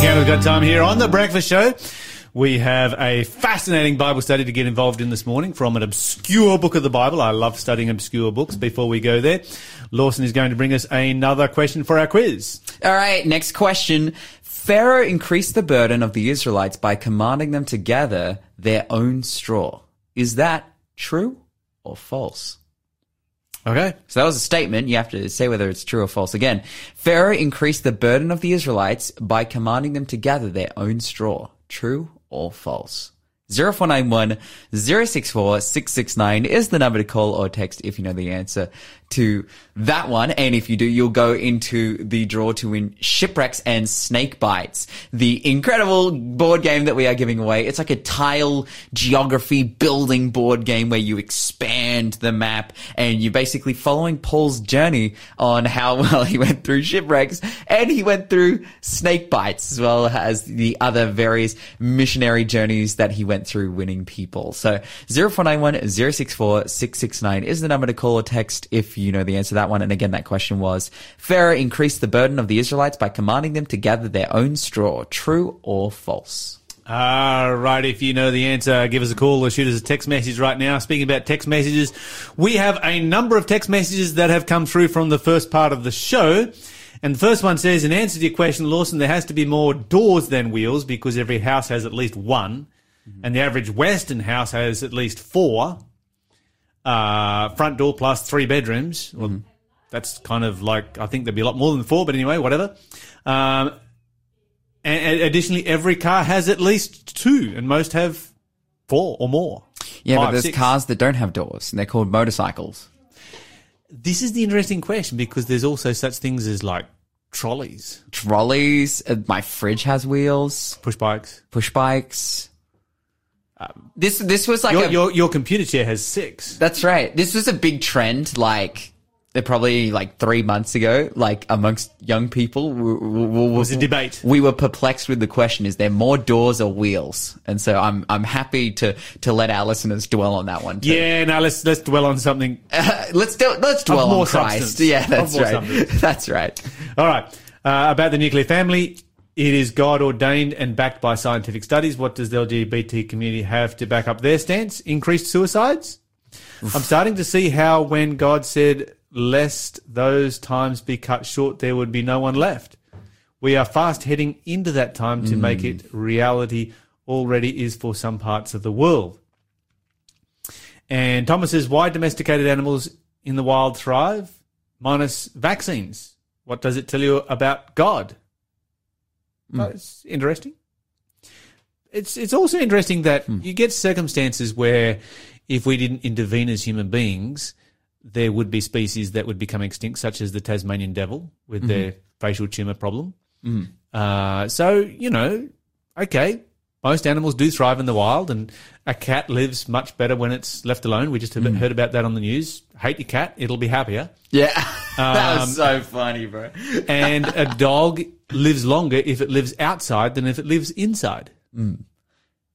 Canada's Got Time here on The Breakfast Show. We have a fascinating Bible study to get involved in this morning from an obscure book of the Bible. I love studying obscure books. Before we go there, Lawson is going to bring us another question for our quiz. All right, next question. Pharaoh increased the burden of the Israelites by commanding them to gather their own straw. Is that true or false? Okay. So that was a statement. You have to say whether it's true or false. Again, Pharaoh increased the burden of the Israelites by commanding them to gather their own straw. True or false? 0491 064 669 is the number to call or text if you know the answer to that one. And if you do, you'll go into the draw to win Shipwrecks and Snake Bites, the incredible board game that we are giving away. It's like a tile geography building board game where you expand the map and you're basically following Paul's journey on how well he went through Shipwrecks and he went through Snake Bites as well as the other various missionary journeys that he went through winning people. So 0491 064 669 is the number to call or text if you know the answer to that one. And again, that question was Pharaoh increased the burden of the Israelites by commanding them to gather their own straw. True or false? All right. If you know the answer, give us a call or shoot us a text message right now. Speaking about text messages, we have a number of text messages that have come through from the first part of the show. And the first one says, in answer to your question, Lawson, there has to be more doors than wheels because every house has at least one. And the average Western house has at least four. Uh, front door plus three bedrooms. Well, mm-hmm. that's kind of like, I think there'd be a lot more than four, but anyway, whatever. Um, and additionally, every car has at least two, and most have four or more. Yeah, Five, but there's six. cars that don't have doors, and they're called motorcycles. This is the interesting question because there's also such things as like trolleys, trolleys. Uh, my fridge has wheels. Push bikes. Push bikes. Um, this this was like your, a, your your computer chair has six. That's right. This was a big trend, like probably like three months ago, like amongst young people. We, we, we, was a debate. We were perplexed with the question: Is there more doors or wheels? And so I'm I'm happy to to let our listeners dwell on that one. Too. Yeah, now let's let's dwell on something. Uh, let's do, let's dwell on Christ. Substance. Yeah, that's right. Substance. That's right. All right. Uh, about the nuclear family, it is God ordained and backed by scientific studies. What does the LGBT community have to back up their stance? Increased suicides? I'm starting to see how when God said, lest those times be cut short, there would be no one left. We are fast heading into that time to mm. make it reality already is for some parts of the world. And Thomas says, why domesticated animals in the wild thrive minus vaccines? What does it tell you about God? Mm. it's interesting. It's it's also interesting that mm. you get circumstances where if we didn't intervene as human beings, there would be species that would become extinct, such as the Tasmanian devil with mm-hmm. their facial tumor problem. Mm. Uh, so you know, okay, most animals do thrive in the wild, and a cat lives much better when it's left alone. We just mm. heard about that on the news. Hate your cat; it'll be happier. Yeah, that was um, so funny, bro. and a dog lives longer if it lives outside than if it lives inside. Mm.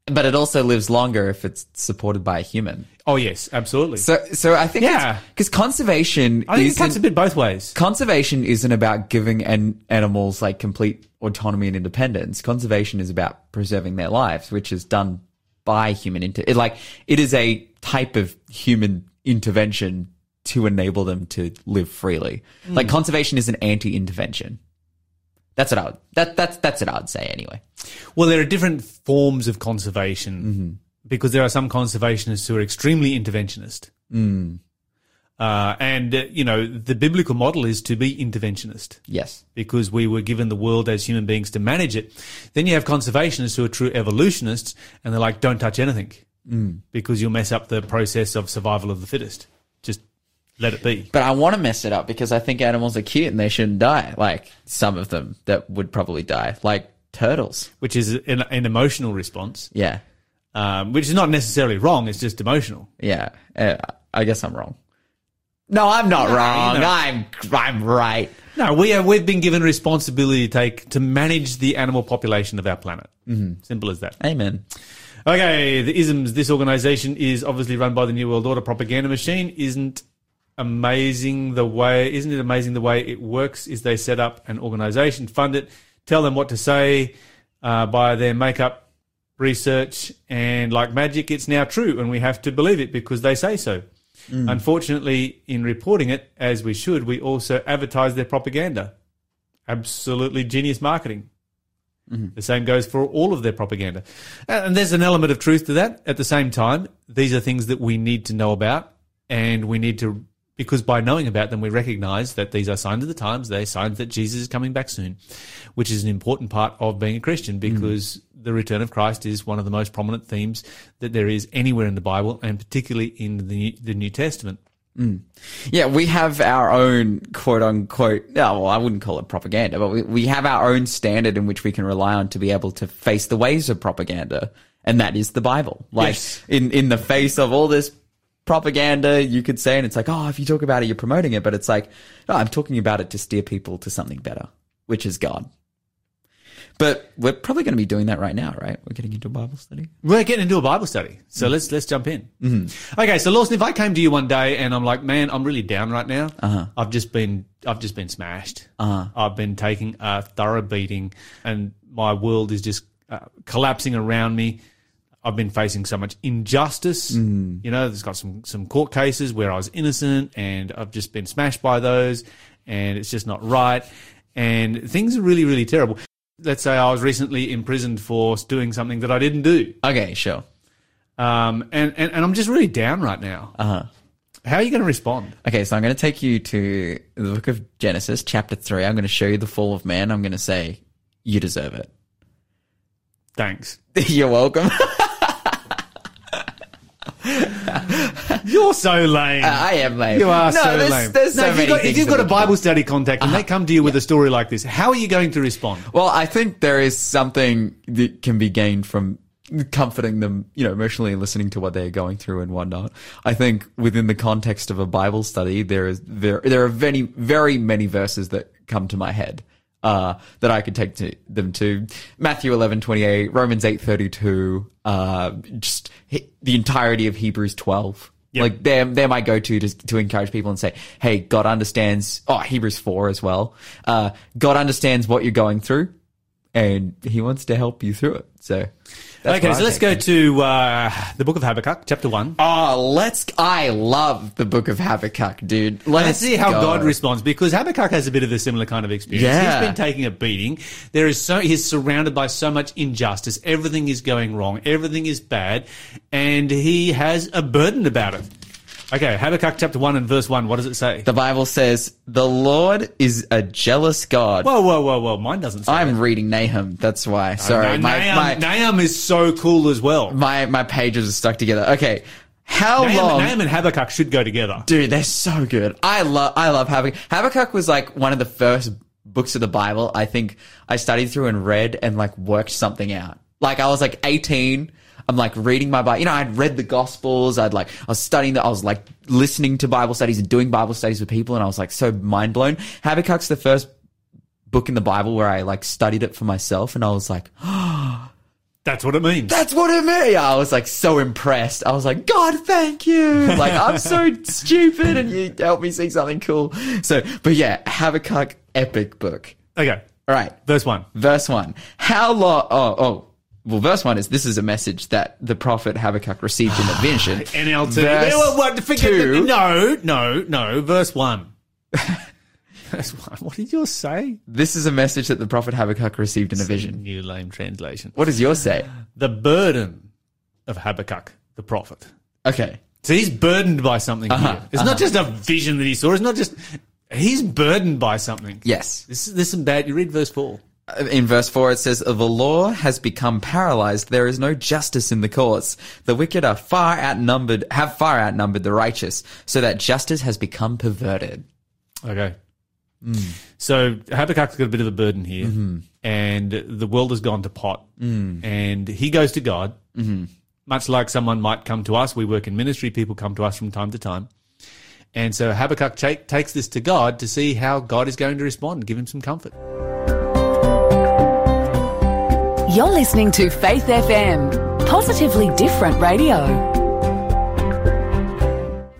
But it also lives longer if it's supported by a human. Oh yes, absolutely. So, so I think yeah, because conservation. I think it cuts a bit both ways. Conservation isn't about giving an, animals like complete autonomy and independence. Conservation is about preserving their lives, which is done by human inter. It, like it is a type of human intervention to enable them to live freely. Mm. Like conservation is an anti-intervention. That's what I would, that, that's, that's what I would say anyway. Well, there are different forms of conservation mm-hmm. because there are some conservationists who are extremely interventionist. Mm. Uh, and, uh, you know, the biblical model is to be interventionist. Yes. Because we were given the world as human beings to manage it. Then you have conservationists who are true evolutionists and they're like, don't touch anything mm. because you'll mess up the process of survival of the fittest. Just let it be. But I want to mess it up because I think animals are cute and they shouldn't die. Like some of them that would probably die, like turtles, which is an, an emotional response. Yeah. Um, which is not necessarily wrong. It's just emotional. Yeah. Uh, I guess I'm wrong. No, I'm not no, wrong. I'm I'm right. No, we have we've been given responsibility to take to manage the animal population of our planet. Mm-hmm. Simple as that. Amen. Okay, the isms. This organization is obviously run by the New World Order propaganda machine. Isn't amazing the way, isn't it amazing the way it works? Is they set up an organization, fund it, tell them what to say, uh, by their makeup research, and like magic, it's now true, and we have to believe it because they say so. Unfortunately, in reporting it, as we should, we also advertise their propaganda. Absolutely genius marketing. The same goes for all of their propaganda. And there's an element of truth to that. At the same time, these are things that we need to know about and we need to, because by knowing about them, we recognize that these are signs of the times. They're signs that Jesus is coming back soon, which is an important part of being a Christian because mm. the return of Christ is one of the most prominent themes that there is anywhere in the Bible and particularly in the, the New Testament. Mm. Yeah, we have our own quote unquote, no, well, I wouldn't call it propaganda, but we, we have our own standard in which we can rely on to be able to face the waves of propaganda. And that is the Bible. Like Yes. in, in the face of all this propaganda, you could say, and it's like, oh, if you talk about it, you're promoting it. But it's like, no, I'm talking about it to steer people to something better, which is God. But we're probably going to be doing that right now, right? We're getting into a Bible study. We're getting into a Bible study, so let's let's jump in. Mm-hmm. Okay, so Lawson, if I came to you one day and I'm like, man, I'm really down right now. Uh-huh. I've just been I've just been smashed. Uh-huh. I've been taking a thorough beating, and my world is just uh, collapsing around me. I've been facing so much injustice. You know, there's got some some court cases where I was innocent, and I've just been smashed by those, and it's just not right. And things are really, really terrible. Let's say I was recently imprisoned for doing something that I didn't do. Okay, sure. Um, and, and, and I'm just really down right now. Uh-huh. How are you going to respond? Okay, so I'm going to take you to the book of Genesis, chapter 3. I'm going to show you the fall of man. I'm going to say, you deserve it. Thanks. You're welcome. You're so lame. I am lame. you are no, so there's, lame. There's no, so if, many you've got, if you've got a Bible study contact and they come to you with a story like this, how are you going to respond? Well, I think there is something that can be gained from comforting them, you know, emotionally and listening to what they're going through and whatnot. I think within the context of a Bible study, there is there there are very very many verses that come to my head. Uh, that I could take to them to Matthew eleven twenty eight, Romans eight thirty two, uh, just he, the entirety of Hebrews twelve. Yep. Like they're they're my go to to to encourage people and say, hey, God understands. Oh, Hebrews four as well. Uh, God understands what you're going through, and He wants to help you through it. So, that's okay, so let's go to uh, the book of Habakkuk, chapter 1. Oh, let's. I love the Book of Habakkuk, dude. Let's, Let's see how go. God responds because Habakkuk has a bit of a similar kind of experience. Yeah. He's been taking a beating. There is so he's surrounded by so much injustice. Everything is going wrong. Everything is bad, and he has a burden about it. Okay, Habakkuk chapter one and verse one. What does it say? The Bible says the Lord is a jealous God. whoa, whoa, whoa, whoa! Mine doesn't say. I'm that. reading Nahum. That's why. Uh, Sorry, No, my, Nahum, my, Nahum is so cool as well. my my pages are stuck together. Okay, how Nahum, long? Nahum and Habakkuk should go together. Dude, they're so good. I love I love Habakkuk. Habakkuk was like one of the first books of the Bible I think I studied through and read and like worked something out. Like I was like 18. I'm like reading my Bible. You know, I'd read the Gospels. I'd like, I was studying that. I was like listening to Bible studies and doing Bible studies with people. And I was like so mind blown. Habakkuk's the first book in the Bible where I like studied it for myself. And I was like, That's what it means. that's what it means. I was like so impressed. I was like, God, thank you. Like I'm so stupid and you helped me see something cool. So, but yeah, Habakkuk, epic book. okay, All right. verse one. Verse one. How long? Oh, oh. Well, verse one is this is a message that the prophet Habakkuk received in a vision. NLT. Verse Well, two. no, no, no. Verse one. verse one. What did yours say? This is a message that the prophet Habakkuk received in a vision. New lame translation. What does yours say? The burden of Habakkuk, the prophet. Okay. So he's burdened by something Uh-huh, here. It's not just a vision that he saw. It's not just. He's burdened by something. Yes. This is this is bad. You read verse four. In verse 4, it says, The law has become paralyzed. There is no justice in the courts. The wicked are far outnumbered, have far outnumbered the righteous, so that justice has become perverted. Okay. So Habakkuk's got a bit of a burden here, mm-hmm. and the world has gone to pot, mm. and he goes to God. Mm-hmm. Much like someone might come to us, we work in ministry. People come to us from time to time, and so Habakkuk ta- takes this to God to see how God is going to respond, give him some comfort. You're listening to Faith FM, positively different radio.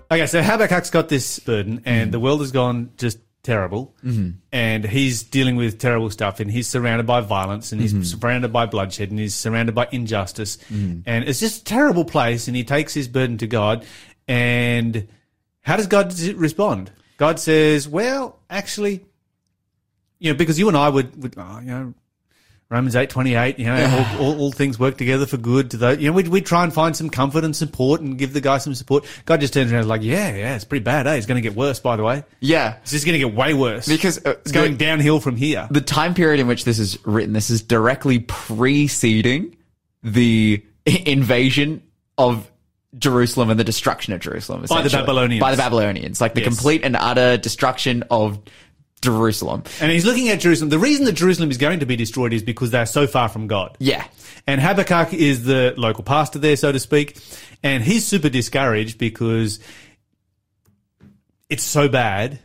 Okay, so Habakkuk's got this burden, and the world has gone just terrible, mm-hmm. and he's dealing with terrible stuff, and he's surrounded by violence, and he's mm-hmm. surrounded by bloodshed, and he's surrounded by injustice, mm-hmm. and it's just a terrible place. And he takes his burden to God, and how does God respond? God says, "Well, actually, you know, because you and I would, would oh, you know." Romans eight twenty eight. You know, all, all, all things work together for good to those. You know, we we try and find some comfort and support and give the guy some support. God just turns around and is like, yeah, yeah, it's pretty bad. Eh? It's going to get worse. By the way, Yeah. it's just going to get way worse Because uh, it's going the, downhill from here. the time period in which this is written, this is directly preceding the invasion of Jerusalem and the destruction of Jerusalem. By the. Babylonians. By the Babylonians. Like the Yes. complete and utter destruction of Jerusalem. And he's looking at Jerusalem. The reason that Jerusalem is going to be destroyed is because they're so far from God. Yeah. And Habakkuk is the local pastor there, so to speak. And he's super discouraged because it's so bad.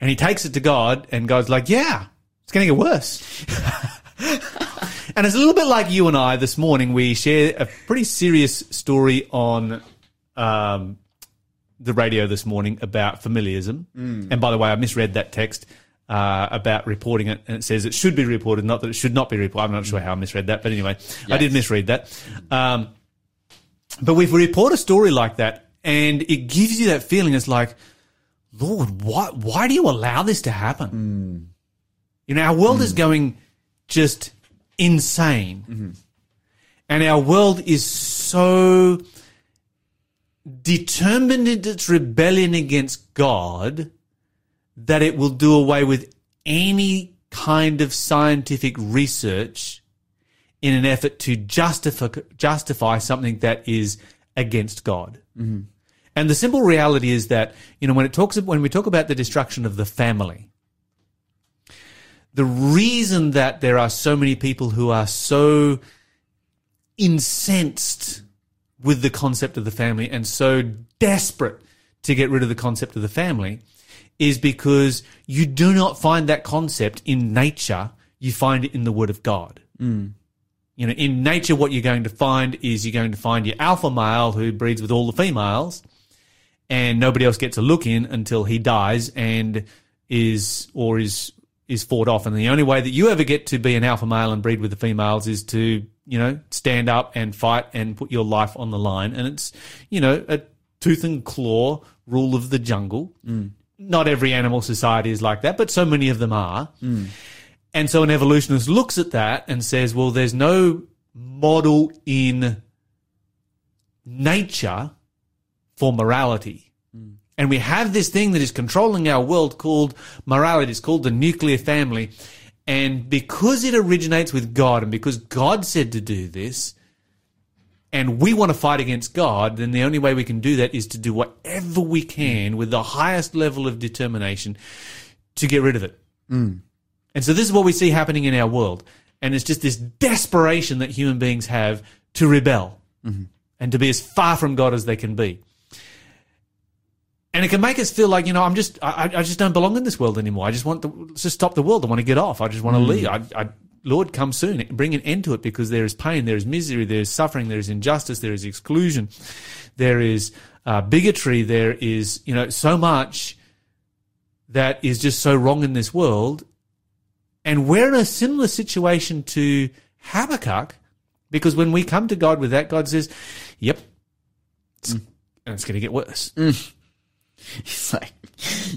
And he takes it to God, and God's like, yeah, it's going to get worse. and it's a little bit like you and I this morning. We share a pretty serious story on um, the radio this morning about familiarism. And by the way, I misread that text. Uh, about reporting it, and it says it should be reported, not that it should not be reported. I'm not sure how I misread that, but anyway, I did misread that. Um, but if we report a story like that, and it gives you that feeling, it's like, Lord, why why do you allow this to happen? You know, our world is going just insane, and our world is so determined in its rebellion against God that it will do away with any kind of scientific research in an effort to justify justify something that is against God. Mm-hmm. And the simple reality is that you know when it talks when we talk about the destruction of the family, the reason that there are so many people who are so incensed with the concept of the family and so desperate to get rid of the concept of the family is because you do not find that concept in nature, you find it in the Word of God. Hmm. You know, in nature, what you're going to find is you're going to find your alpha male who breeds with all the females, and nobody else gets a look in until he dies and is or is is fought off. And the only way that you ever get to be an alpha male and breed with the females is to you know stand up and fight and put your life on the line. And it's you know a tooth and claw rule of the jungle. Hmm. Not every animal society is like that, but so many of them are. Hmm. And so an evolutionist looks at that and says, well, there's no model in nature for morality. Hmm. And we have this thing that is controlling our world called morality. It's called the nuclear family. And because it originates with God and because God said to do this, and we want to fight against God, then the only way we can do that is to do whatever we can with the highest level of determination to get rid of it. And so this is what we see happening in our world. And it's just this desperation that human beings have to rebel and to be as far from God as they can be. And it can make us feel like, you know, I'm just, I, I just don't belong in this world anymore. I just want to just stop the world. I want to get off. I just want to mm. leave. I, I, Lord, come soon. Bring an end to it because there is pain, there is misery, there is suffering, there is injustice, there is exclusion, there is uh, bigotry, there is, you know, so much that is just so wrong in this world. And we're in a similar situation to Habakkuk because when we come to God with that, God says, yep, it's, and it's going to get worse. He's like,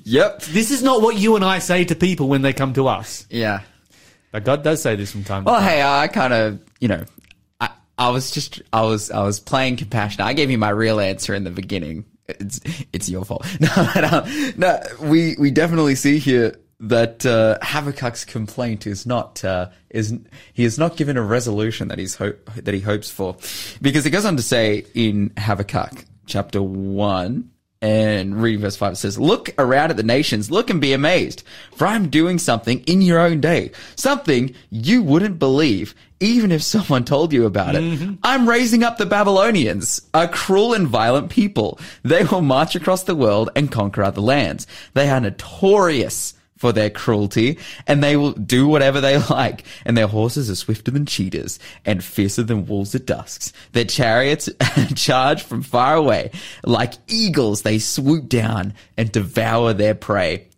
yep. This is not what you and I say to people when they come to us. Yeah. But God does say this from time to time. Well, hey, I kind of, you know, I, I was just, I was, I was playing compassion. I gave you my real answer in the beginning. It's, it's your fault. No, but, um, no, we, we definitely see here that, uh, Habakkuk's complaint is not, uh, is, he is not given a resolution that he's hope, that he hopes for. Because it goes on to say in Habakkuk chapter one, and reading verse 5 it says, Look around at the nations, look and be amazed, for I'm doing something in your own day, something you wouldn't believe, even if someone told you about it. Mm-hmm. I'm raising up the Babylonians, a cruel and violent people. They will march across the world and conquer other lands. They are notorious for their cruelty, and they will do whatever they like. And their horses are swifter than cheetahs and fiercer than wolves at dusks. Their chariots charge from far away. Like eagles, they swoop down and devour their prey.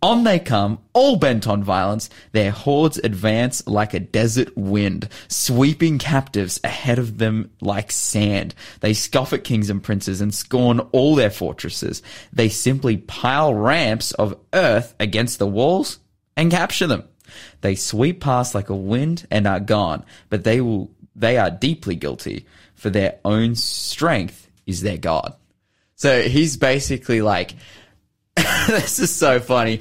On they come, all bent on violence. Their hordes advance like a desert wind, sweeping captives ahead of them like sand. They scoff at kings and princes and scorn all their fortresses. They simply pile ramps of earth against the walls and capture them. They sweep past like a wind and are gone, but they will, they are deeply guilty for their own strength is their God. So he's basically like, this is so funny.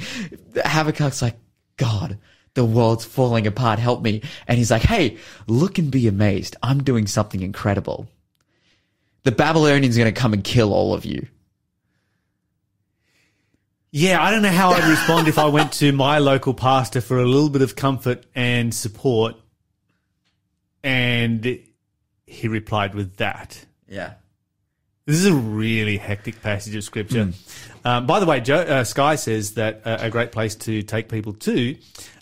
Habakkuk's like, God, the world's falling apart. Help me. And he's like, Hey, look and be amazed. I'm doing something incredible. The Babylonians are going to come and kill all of you. Yeah, I don't know how I'd respond if I went to my local pastor for a little bit of comfort and support, and he replied with that. Yeah. This is a really hectic passage of scripture. Um, by the way, Joe, uh, Sky says that uh, a great place to take people to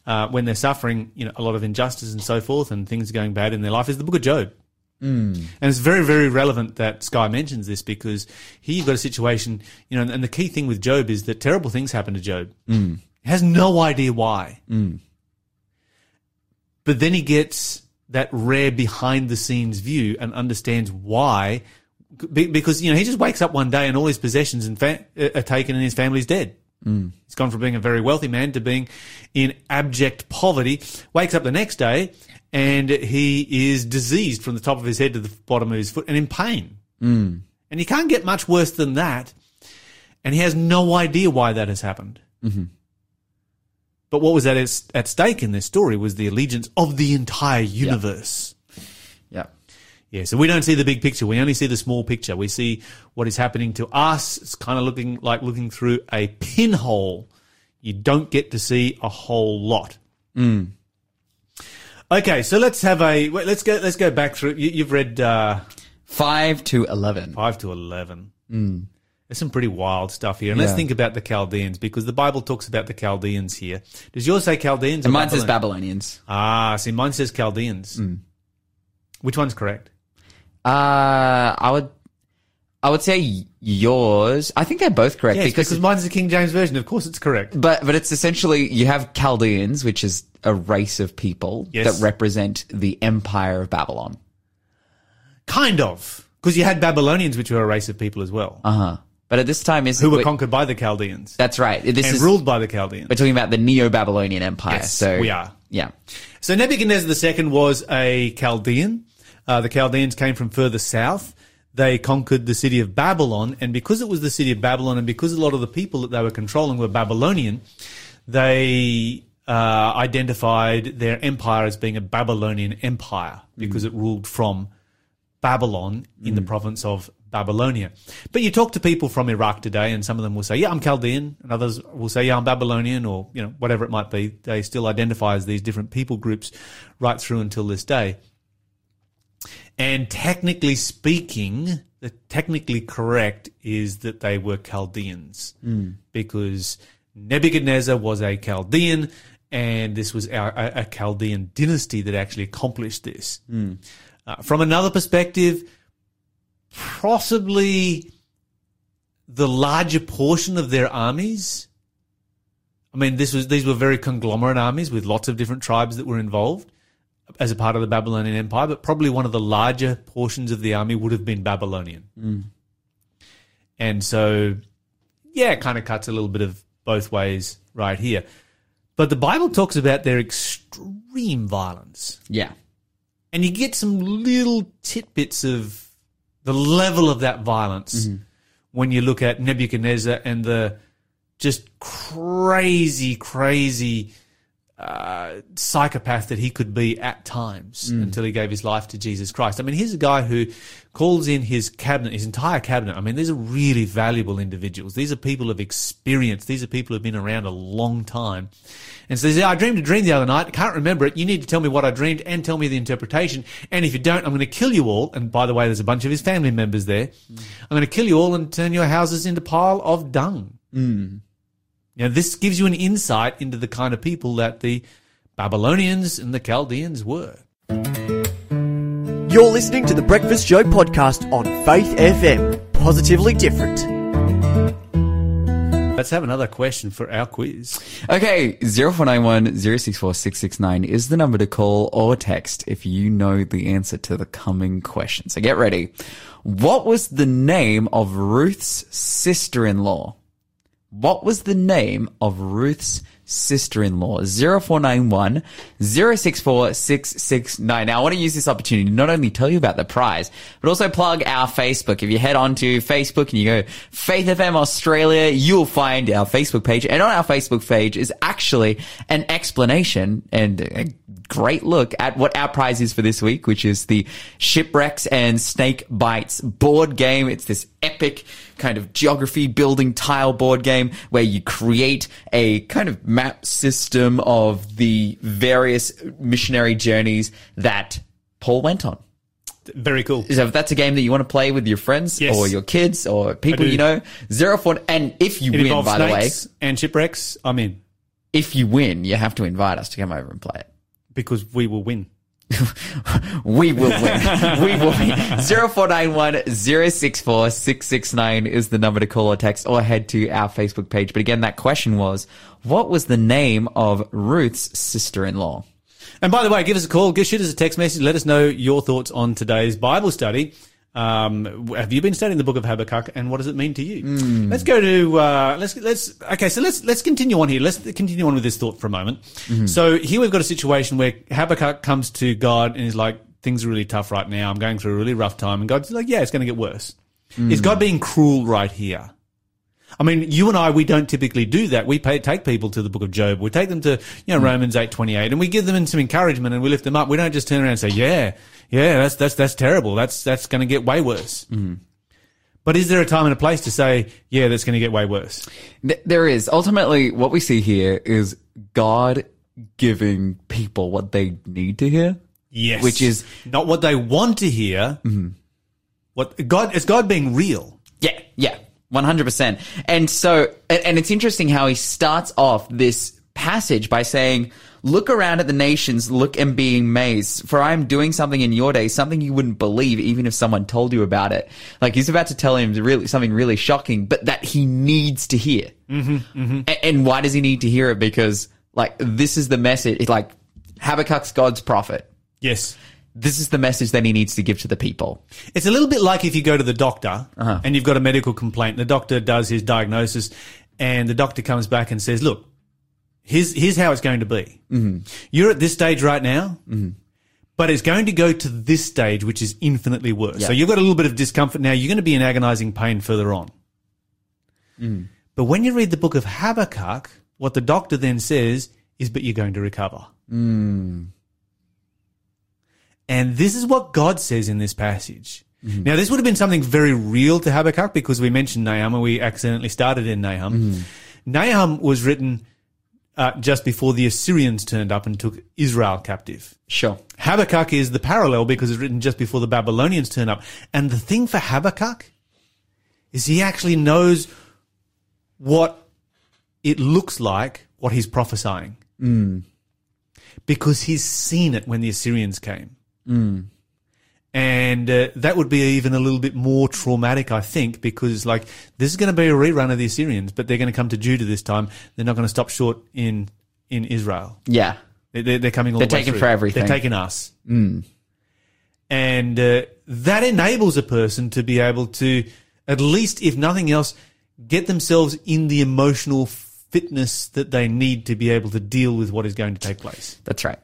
uh, when they're suffering, you know, a lot of injustice and so forth, and things are going bad in their life, is the Book of Job. And it's very, very relevant that Sky mentions this because here you've got a situation, you know, and the key thing with Job is that terrible things happen to Job. He has no idea why. But then he gets that rare behind the scenes view and understands why. Be- Because, you know, he just wakes up one day and all his possessions and fa- uh, are taken and his family's dead. Mm. He's gone from being a very wealthy man to being in abject poverty. Wakes up the next day and he is diseased from the top of his head to the bottom of his foot and in pain. Mm. And you can't get much worse than that. And he has no idea why that has happened. Mm-hmm. But what was at, at stake in this story was the allegiance of the entire universe. Yeah. Yeah, so we don't see the big picture. We only see the small picture. We see what is happening to us. It's kind of looking like looking through a pinhole. You don't get to see a whole lot. Okay, so let's have a wait, let's go let's go back through. You, you've read uh, 5 to 11. five to eleven. There's some pretty wild stuff here, and let's think about the Chaldeans because the Bible talks about the Chaldeans here. Does yours say Chaldeans? or And mine says Babylonians. Ah, see, mine says Chaldeans. Which one's correct? Uh, I would, I would say yours. I think they're both correct Yes, because, because mine's the King James version. Of course, it's correct. but but it's essentially you have Chaldeans, which is a race of people Yes. that represent the empire of Babylon. Kind of. Because you had Babylonians, which were a race of people as well, Uh huh. But at this time, is who were conquered by the Chaldeans That's right. This and is ruled by the Chaldeans. we're talking about the Neo-Babylonian Empire. Yes, so we are. Yeah. So Nebuchadnezzar II was a Chaldean. Uh, the Chaldeans came from further south. They conquered the city of Babylon, and because it was the city of Babylon, and because a lot of the people that they were controlling were Babylonian, they uh, identified their empire as being a Babylonian empire because it ruled from Babylon in the province of Babylonia. But you talk to people from Iraq today, and some of them will say, "Yeah, I'm Chaldean," and others will say, "Yeah, I'm Babylonian," or you know, whatever it might be. They still identify as these different people groups right through until this day. And technically speaking, the technically correct is that they were Chaldeans because Nebuchadnezzar was a Chaldean, and this was our, a, a Chaldean dynasty that actually accomplished this. Uh, from another perspective, possibly the larger portion of their armies. I mean, this was these were very conglomerate armies with lots of different tribes that were involved as a part of the Babylonian Empire, but probably one of the larger portions of the army would have been Babylonian. Hmm. And so, yeah, it kind of cuts a little bit of both ways right here. But the Bible talks about their extreme violence Yeah. and you get some little tidbits of the level of that violence mm-hmm. when you look at Nebuchadnezzar and the just crazy, crazy uh, psychopath that he could be at times mm. until he gave his life to Jesus Christ. I mean, here's a guy who calls in his cabinet, his entire cabinet. I mean, these are really valuable individuals. These are people of experience. These are people who've been around a long time. And says, yeah, I dreamed a dream the other night. Can't remember it. You need to tell me what I dreamed and tell me the interpretation. And if you don't, I'm going to kill you all. And by the way, there's a bunch of his family members there. Mm. I'm going to kill you all and turn your houses into a pile of dung. Mm. Now, this gives you an insight into the kind of people that the Babylonians and the Chaldeans were. You're listening to the Breakfast Show podcast on Faith FM. Positively different. Let's have another question for our quiz. Okay, 0491 064 669 is the number to call or text if you know the answer to the coming question. So get ready. What was the name of Ruth's sister-in-law? What was the name of Ruth's sister-in-law? 0491 064 669. Now I want to use this opportunity to not only tell you about the prize, but also plug our Facebook. If you head on to Facebook and you go Faith FM Australia, you'll find our Facebook page. And on our Facebook page is actually an explanation and a great look at what our prize is for this week, which is the Shipwrecks and Snake Bites board game. It's this epic kind of geography building tile board game where you create a kind of map system of the various missionary journeys that Paul went on. Very cool. So if that's a game that you want to play with your friends Yes. or your kids or people you know, zero four, and if you It win, by the way, and shipwrecks. I'm in if you win, you have to invite us to come over and play it. because we will win. We will win. we will win. 0491 064 669 is the number to call or text or head to our Facebook page. But again, that question was, what was the name of Ruth's sister-in-law? And by the way, give us a call, give shoot us a text message. Let us know your thoughts on today's Bible study. Um, have you been studying the book of Habakkuk, and what does it mean to you? Let's go to uh, let's let's okay. So let's let's continue on here. Let's continue on with this thought for a moment. So here we've got a situation where Habakkuk comes to God and is like, "Things are really tough right now. I'm going through a really rough time." And God's like, "Yeah, it's going to get worse." Is God being cruel right here? I mean, you and I, we don't typically do that. We pay, take people to the book of Job. We take them to, you know, Romans eight twenty eight, and we give them some encouragement and we lift them up. We don't just turn around and say, "Yeah, yeah, that's that's that's terrible. That's that's going to get way worse." Mm-hmm. But is there a time and a place to say, "Yeah, that's going to get way worse"? There is. Ultimately, what we see here is God giving people what they need to hear. Yes, Which is- not what they want to hear. Mm-hmm. What God is God being real? Yeah, yeah, one hundred percent. And so, and, and it's interesting how he starts off this passage by saying, "Look around at the nations, look and be amazed, for I am doing something in your day, something you wouldn't believe, even if someone told you about it." Like he's about to tell him really something really shocking, but that he needs to hear. Mm-hmm, A- And, why does he need to hear it? Because like this is the message. It's like Habakkuk's God's prophet. Yes. This is the message that he needs to give to the people. It's a little bit like if you go to the doctor Uh-huh. and you've got a medical complaint. The doctor does his diagnosis, and the doctor comes back and says, "Look, here's here's how it's going to be. Mm-hmm. You're at this stage right now, but it's going to go to this stage, which is infinitely worse. Yeah. So you've got a little bit of discomfort now. You're going to be in agonizing pain further on. Mm. But when you read the book of Habakkuk, what the doctor then says is, "But you're going to recover." Mm. And this is what God says in this passage. Now, this would have been something very real to Habakkuk because we mentioned Nahum and we accidentally started in Nahum. Nahum was written uh, just before the Assyrians turned up and took Israel captive. Sure. Habakkuk is the parallel because it's written just before the Babylonians turn up. And the thing for Habakkuk is he actually knows what it looks like, what he's prophesying. Because he's seen it when the Assyrians came. And uh, that would be even a little bit more traumatic, I think, because like this is going to be a rerun of the Assyrians, but they're going to come to Judah this time. They're not going to stop short in in Israel. Yeah. They- They're, they're coming all They're the taking through. for everything. They're taking us. And uh, that enables a person to be able to, at least if nothing else, get themselves in the emotional fitness that they need to be able to deal with what is going to take place. That's right.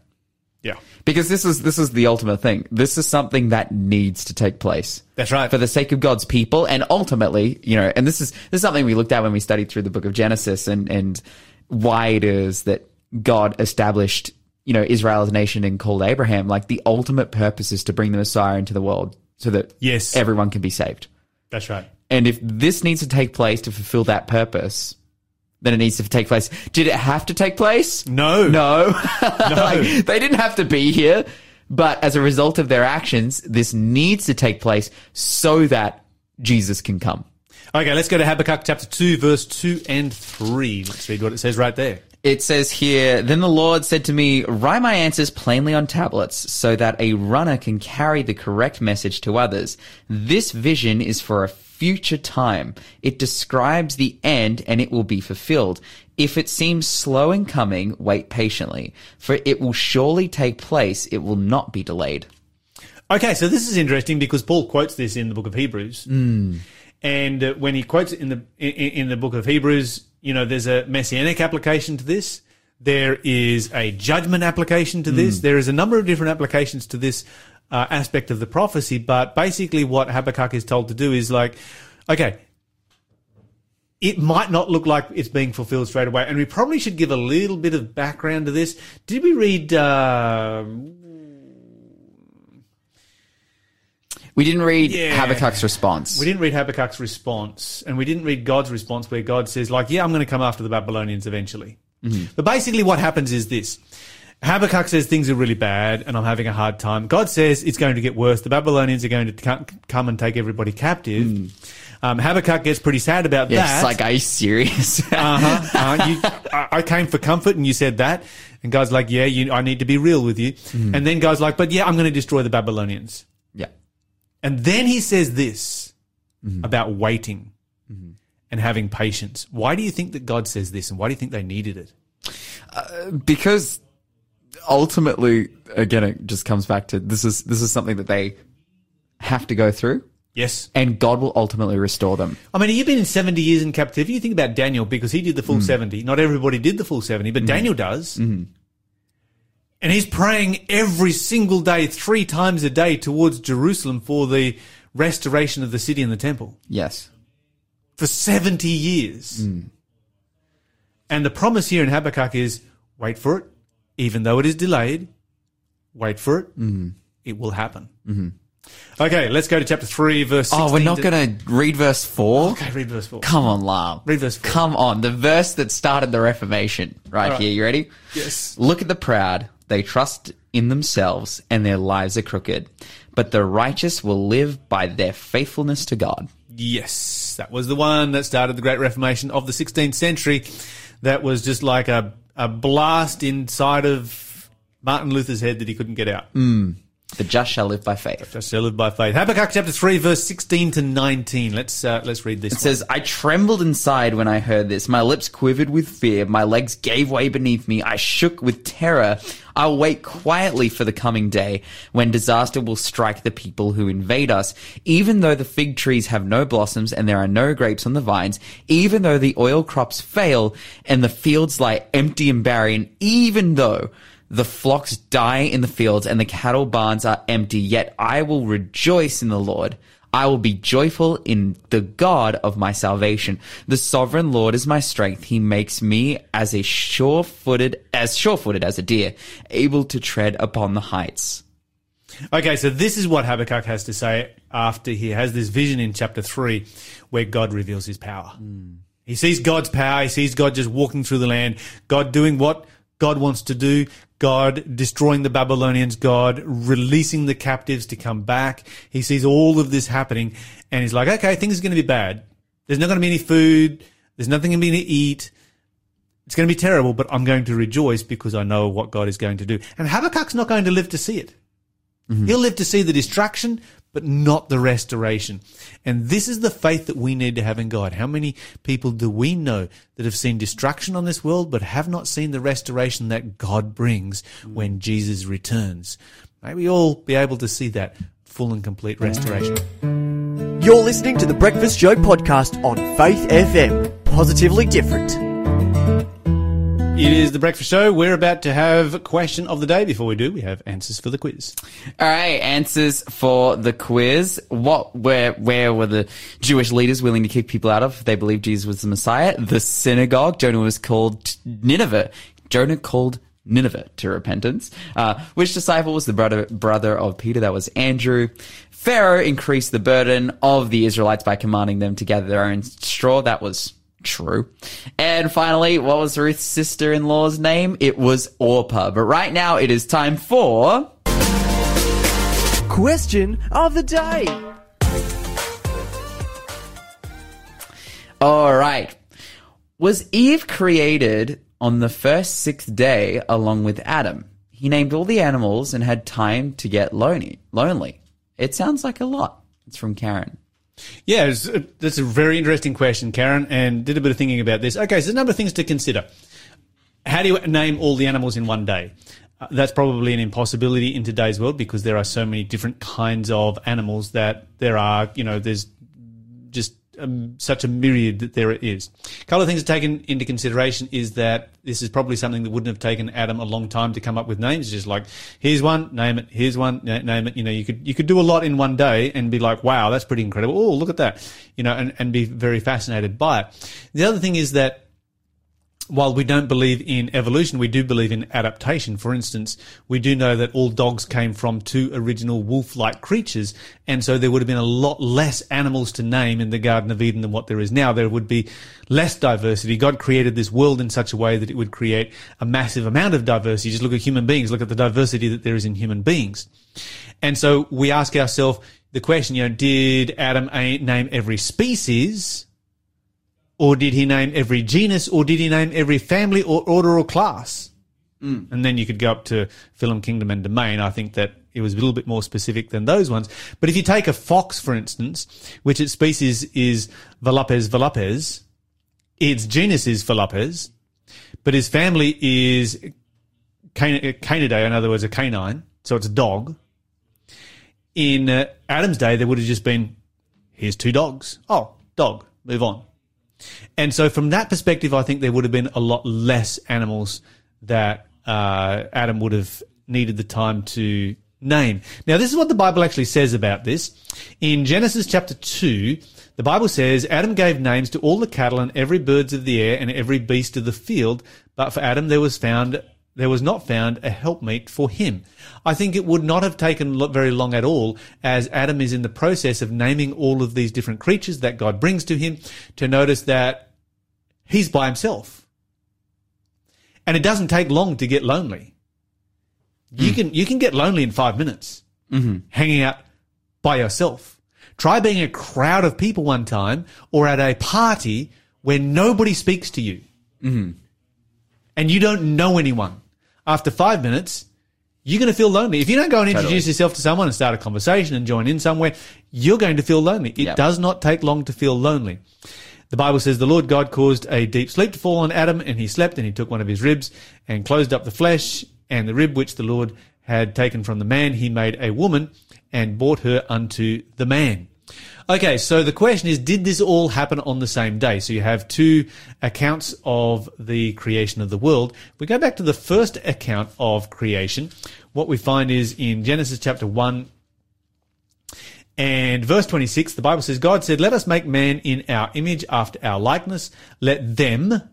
Yeah. Because this is this is the ultimate thing. This is something that needs to take place. That's right. For the sake of God's people and ultimately, you know, and this is this is something we looked at when we studied through the book of Genesis and and why it is that God established, you know, Israel as a nation and called Abraham. Like the ultimate purpose is to bring the Messiah into the world so that Yes. everyone can be saved. That's right. And if this needs to take place to fulfill that purpose, then it needs to take place. Did it have to take place? No. No. Like, they didn't have to be here. But as a result of their actions, this needs to take place so that Jesus can come. Okay, let's go to Habakkuk chapter 2, verse 2 and 3. Let's read what it says right there. It says here, Then the Lord said to me, Write my answers plainly on tablets so that a runner can carry the correct message to others. This vision is for a future time. It describes the end and it will be fulfilled. If it seems slow in coming, wait patiently, for it will surely take place. It will not be delayed. Okay, so this is interesting because Paul quotes this in the book of Hebrews, and uh, when he quotes it in the in, in the book of Hebrews, you know, there's a messianic application to this. There is a judgment application to this. There is a number of different applications to this uh, aspect of the prophecy. But basically, what Habakkuk is told to do is like, okay, it might not look like it's being fulfilled straight away, and we probably should give a little bit of background to this. Did we read? Uh, We didn't read Yeah. Habakkuk's response. We didn't read Habakkuk's response, and we didn't read God's response, where God says, like, yeah, I'm going to come after the Babylonians eventually. But basically, what happens is this. Habakkuk says things are really bad and I'm having a hard time. God says it's going to get worse. The Babylonians are going to come and take everybody captive. Um, Habakkuk gets pretty sad about Yeah, that. it's like, are you serious? uh-huh. Uh, you, I, I came for comfort and you said that. And God's like, yeah, you, I need to be real with you. And then God's like, but yeah, I'm going to destroy the Babylonians. yeah. And then he says this about waiting and having patience. Why do you think that God says this and why do you think they needed it? because ultimately again it just comes back to this is this is something that they have to go through Yes. and God will ultimately restore them. I mean, you've been in 70 years in captivity. You think about Daniel because he did the full mm. 70. Not everybody did the full 70, but mm-hmm. Daniel does. Mm-hmm. And he's praying every single day, three times a day towards Jerusalem for the restoration of the city and the temple. Yes. for 70 years. Mm. And the promise here in Habakkuk is wait for it, even though it is delayed, wait for it, mm-hmm. it will happen. Mm-hmm. Okay, let's go to chapter 3, verse 16. Oh, we're not to- going to read verse 4? Okay, read verse 4. Come on, Lam. Read verse 4. Come on. The verse that started the Reformation right, right. here. You ready? Yes. Look at the proud. They trust in themselves and their lives are crooked. But the righteous will live by their faithfulness to God. Yes, that was the one that started the Great Reformation of the 16th century. That was just like a, a blast inside of Martin Luther's head that he couldn't get out. Hmm. The just shall live by faith. Just shall live by faith. Habakkuk chapter 3, verse 16 to 19. Let's, uh, let's read this. It says, I trembled inside when I heard this. My lips quivered with fear. My legs gave way beneath me. I shook with terror. I'll wait quietly for the coming day when disaster will strike the people who invade us. Even though the fig trees have no blossoms and there are no grapes on the vines, even though the oil crops fail and the fields lie empty and barren, even though the flocks die in the fields and the cattle barns are empty, yet I will rejoice in the Lord. I will be joyful in the God of my salvation. The sovereign Lord is my strength. He makes me as a sure-footed, as sure-footed as a deer, able to tread upon the heights. Okay, so this is what Habakkuk has to say after he has this vision in chapter 3 where God reveals his power. Hmm. He sees God's power, he sees God just walking through the land, God doing what God wants to do, God destroying the Babylonians, God releasing the captives to come back. He sees all of this happening and he's like, okay, things are going to be bad. There's not going to be any food, there's nothing going to be to eat. It's going to be terrible, but I'm going to rejoice because I know what God is going to do. And Habakkuk's not going to live to see it. Mm-hmm. He'll live to see the destruction, but not the restoration. And this is the faith that we need to have in God. How many people do we know that have seen destruction on this world, but have not seen the restoration that God brings when Jesus returns? May we all be able to see that full and complete restoration. You're listening to the Breakfast Show podcast on Faith FM. Positively different. It is the breakfast show. We're about to have question of the day. Before we do, we have answers for the quiz. All right, answers for the quiz. What, where, where were the Jewish leaders willing to kick people out of? if They believed Jesus was the Messiah. The synagogue. Jonah was called Nineveh. Jonah called Nineveh to repentance. Uh, which disciple was the brother brother of Peter? That was Andrew. Pharaoh increased the burden of the Israelites by commanding them to gather their own straw. That was true. And finally, what was Ruth's sister-in-law's name? It was Orpah. But right now, it is time for. Question of the day. All right. Was Eve created on the first sixth day along with Adam. He named all the animals and had time to get lonely. Lonely. It sounds like a lot. It's from Karen. Yeah, it's, uh, that's a very interesting question, Karen, and did a bit of thinking about this. Okay, so there's a number of things to consider. How do you name all the animals in one day? Uh, that's probably an impossibility in today's world because there are so many different kinds of animals that there are, you know, there's um, such a myriad that there is. A couple of things to take in, into consideration is that this is probably something that wouldn't have taken Adam a long time to come up with names. It's just like here's one, name it. Here's one, na- name it. You know, you could you could do a lot in one day and be like, wow, that's pretty incredible. Oh, look at that. You know, and, and be very fascinated by it. The other thing is that while we don't believe in evolution, we do believe in adaptation. For instance, we do know that all dogs came from two original wolf-like creatures, and so there would have been a lot less animals to name in the Garden of Eden than what there is now. There would be less diversity. God created this world in such a way that it would create a massive amount of diversity. Just look at human beings, look at the diversity that there is in human beings. And so we ask ourselves the question, you know, did Adam name every species? Or did he name every genus, or did he name every family or order or class? And then you could go up to Phylum, Kingdom, and Domain. I think that it was a little bit more specific than those ones. But if you take a fox, for instance, which its species is Vulpes vulpes, its genus is Vulpes, but his family is can- Canidae, in other words, a canine, so it's a dog. In uh, Adam's day, there would have just been, here's two dogs. Oh, dog, move on. And so, from that perspective, I think there would have been a lot less animals that uh, Adam would have needed the time to name. Now, this is what the Bible actually says about this. In Genesis chapter 2, the Bible says Adam gave names to all the cattle and every birds of the air and every beast of the field, but for Adam there was found there was not found a helpmeet for him. I think it would not have taken very long at all, as Adam is in the process of naming all of these different creatures that God brings to him, to notice that he's by himself. And it doesn't take long to get lonely. You hmm. can you can get lonely in five minutes, mm-hmm. hanging out by yourself. Try being a crowd of people one time, or at a party where nobody speaks to you mm-hmm. And you don't know anyone, after five minutes, you're going to feel lonely. If you don't go and introduce Totally. yourself to someone and start a conversation and join in somewhere, you're going to feel lonely. It Yep. does not take long to feel lonely. The Bible says the Lord God caused a deep sleep to fall on Adam, and he slept, and he took one of his ribs and closed up the flesh, and the rib which the Lord had taken from the man, he made a woman and brought her unto the man. Okay, so the question is, did this all happen on the same day? So you have two accounts of the creation of the world. We go back to the first account of creation, what we find is in Genesis chapter 1 and verse 26, the Bible says, God said, let us make man in our image after our likeness. Let them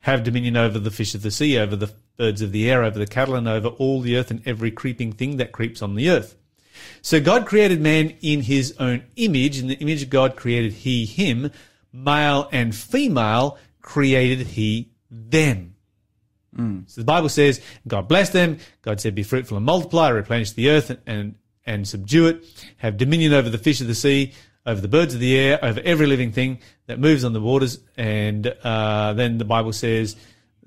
have dominion over the fish of the sea, over the birds of the air, over the cattle, and over all the earth and every creeping thing that creeps on the earth. So God created man in his own image. In the image of God created he him. Male and female created he them. So the Bible says, God blessed them. God said, be fruitful and multiply, replenish the earth and, and, and subdue it. Have dominion over the fish of the sea, over the birds of the air, over every living thing that moves on the waters. And uh, then the Bible says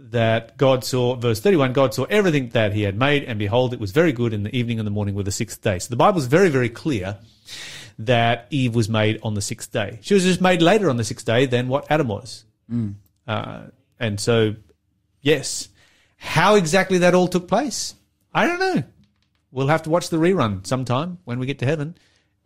that God saw, verse 31, God saw everything that he had made, and behold, it was very good in the evening and the morning were the sixth day. So the Bible is very, very clear that Eve was made on the sixth day. She was just made later on the sixth day than what Adam was. Uh, and so, yes. How exactly that all took place, I don't know. We'll have to watch the rerun sometime when we get to heaven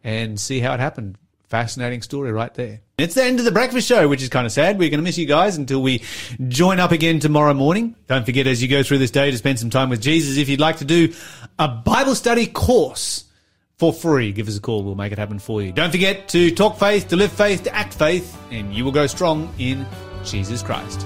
and see how it happened. Fascinating story right there. It's the end of the breakfast show, which is kind of sad. We're going to miss you guys until we join up again tomorrow morning. Don't forget as you go through this day to spend some time with Jesus. If you'd like to do a Bible study course for free, give us a call. We'll make it happen for you. Don't forget to talk faith, to live faith, to act faith, and you will go strong in Jesus Christ.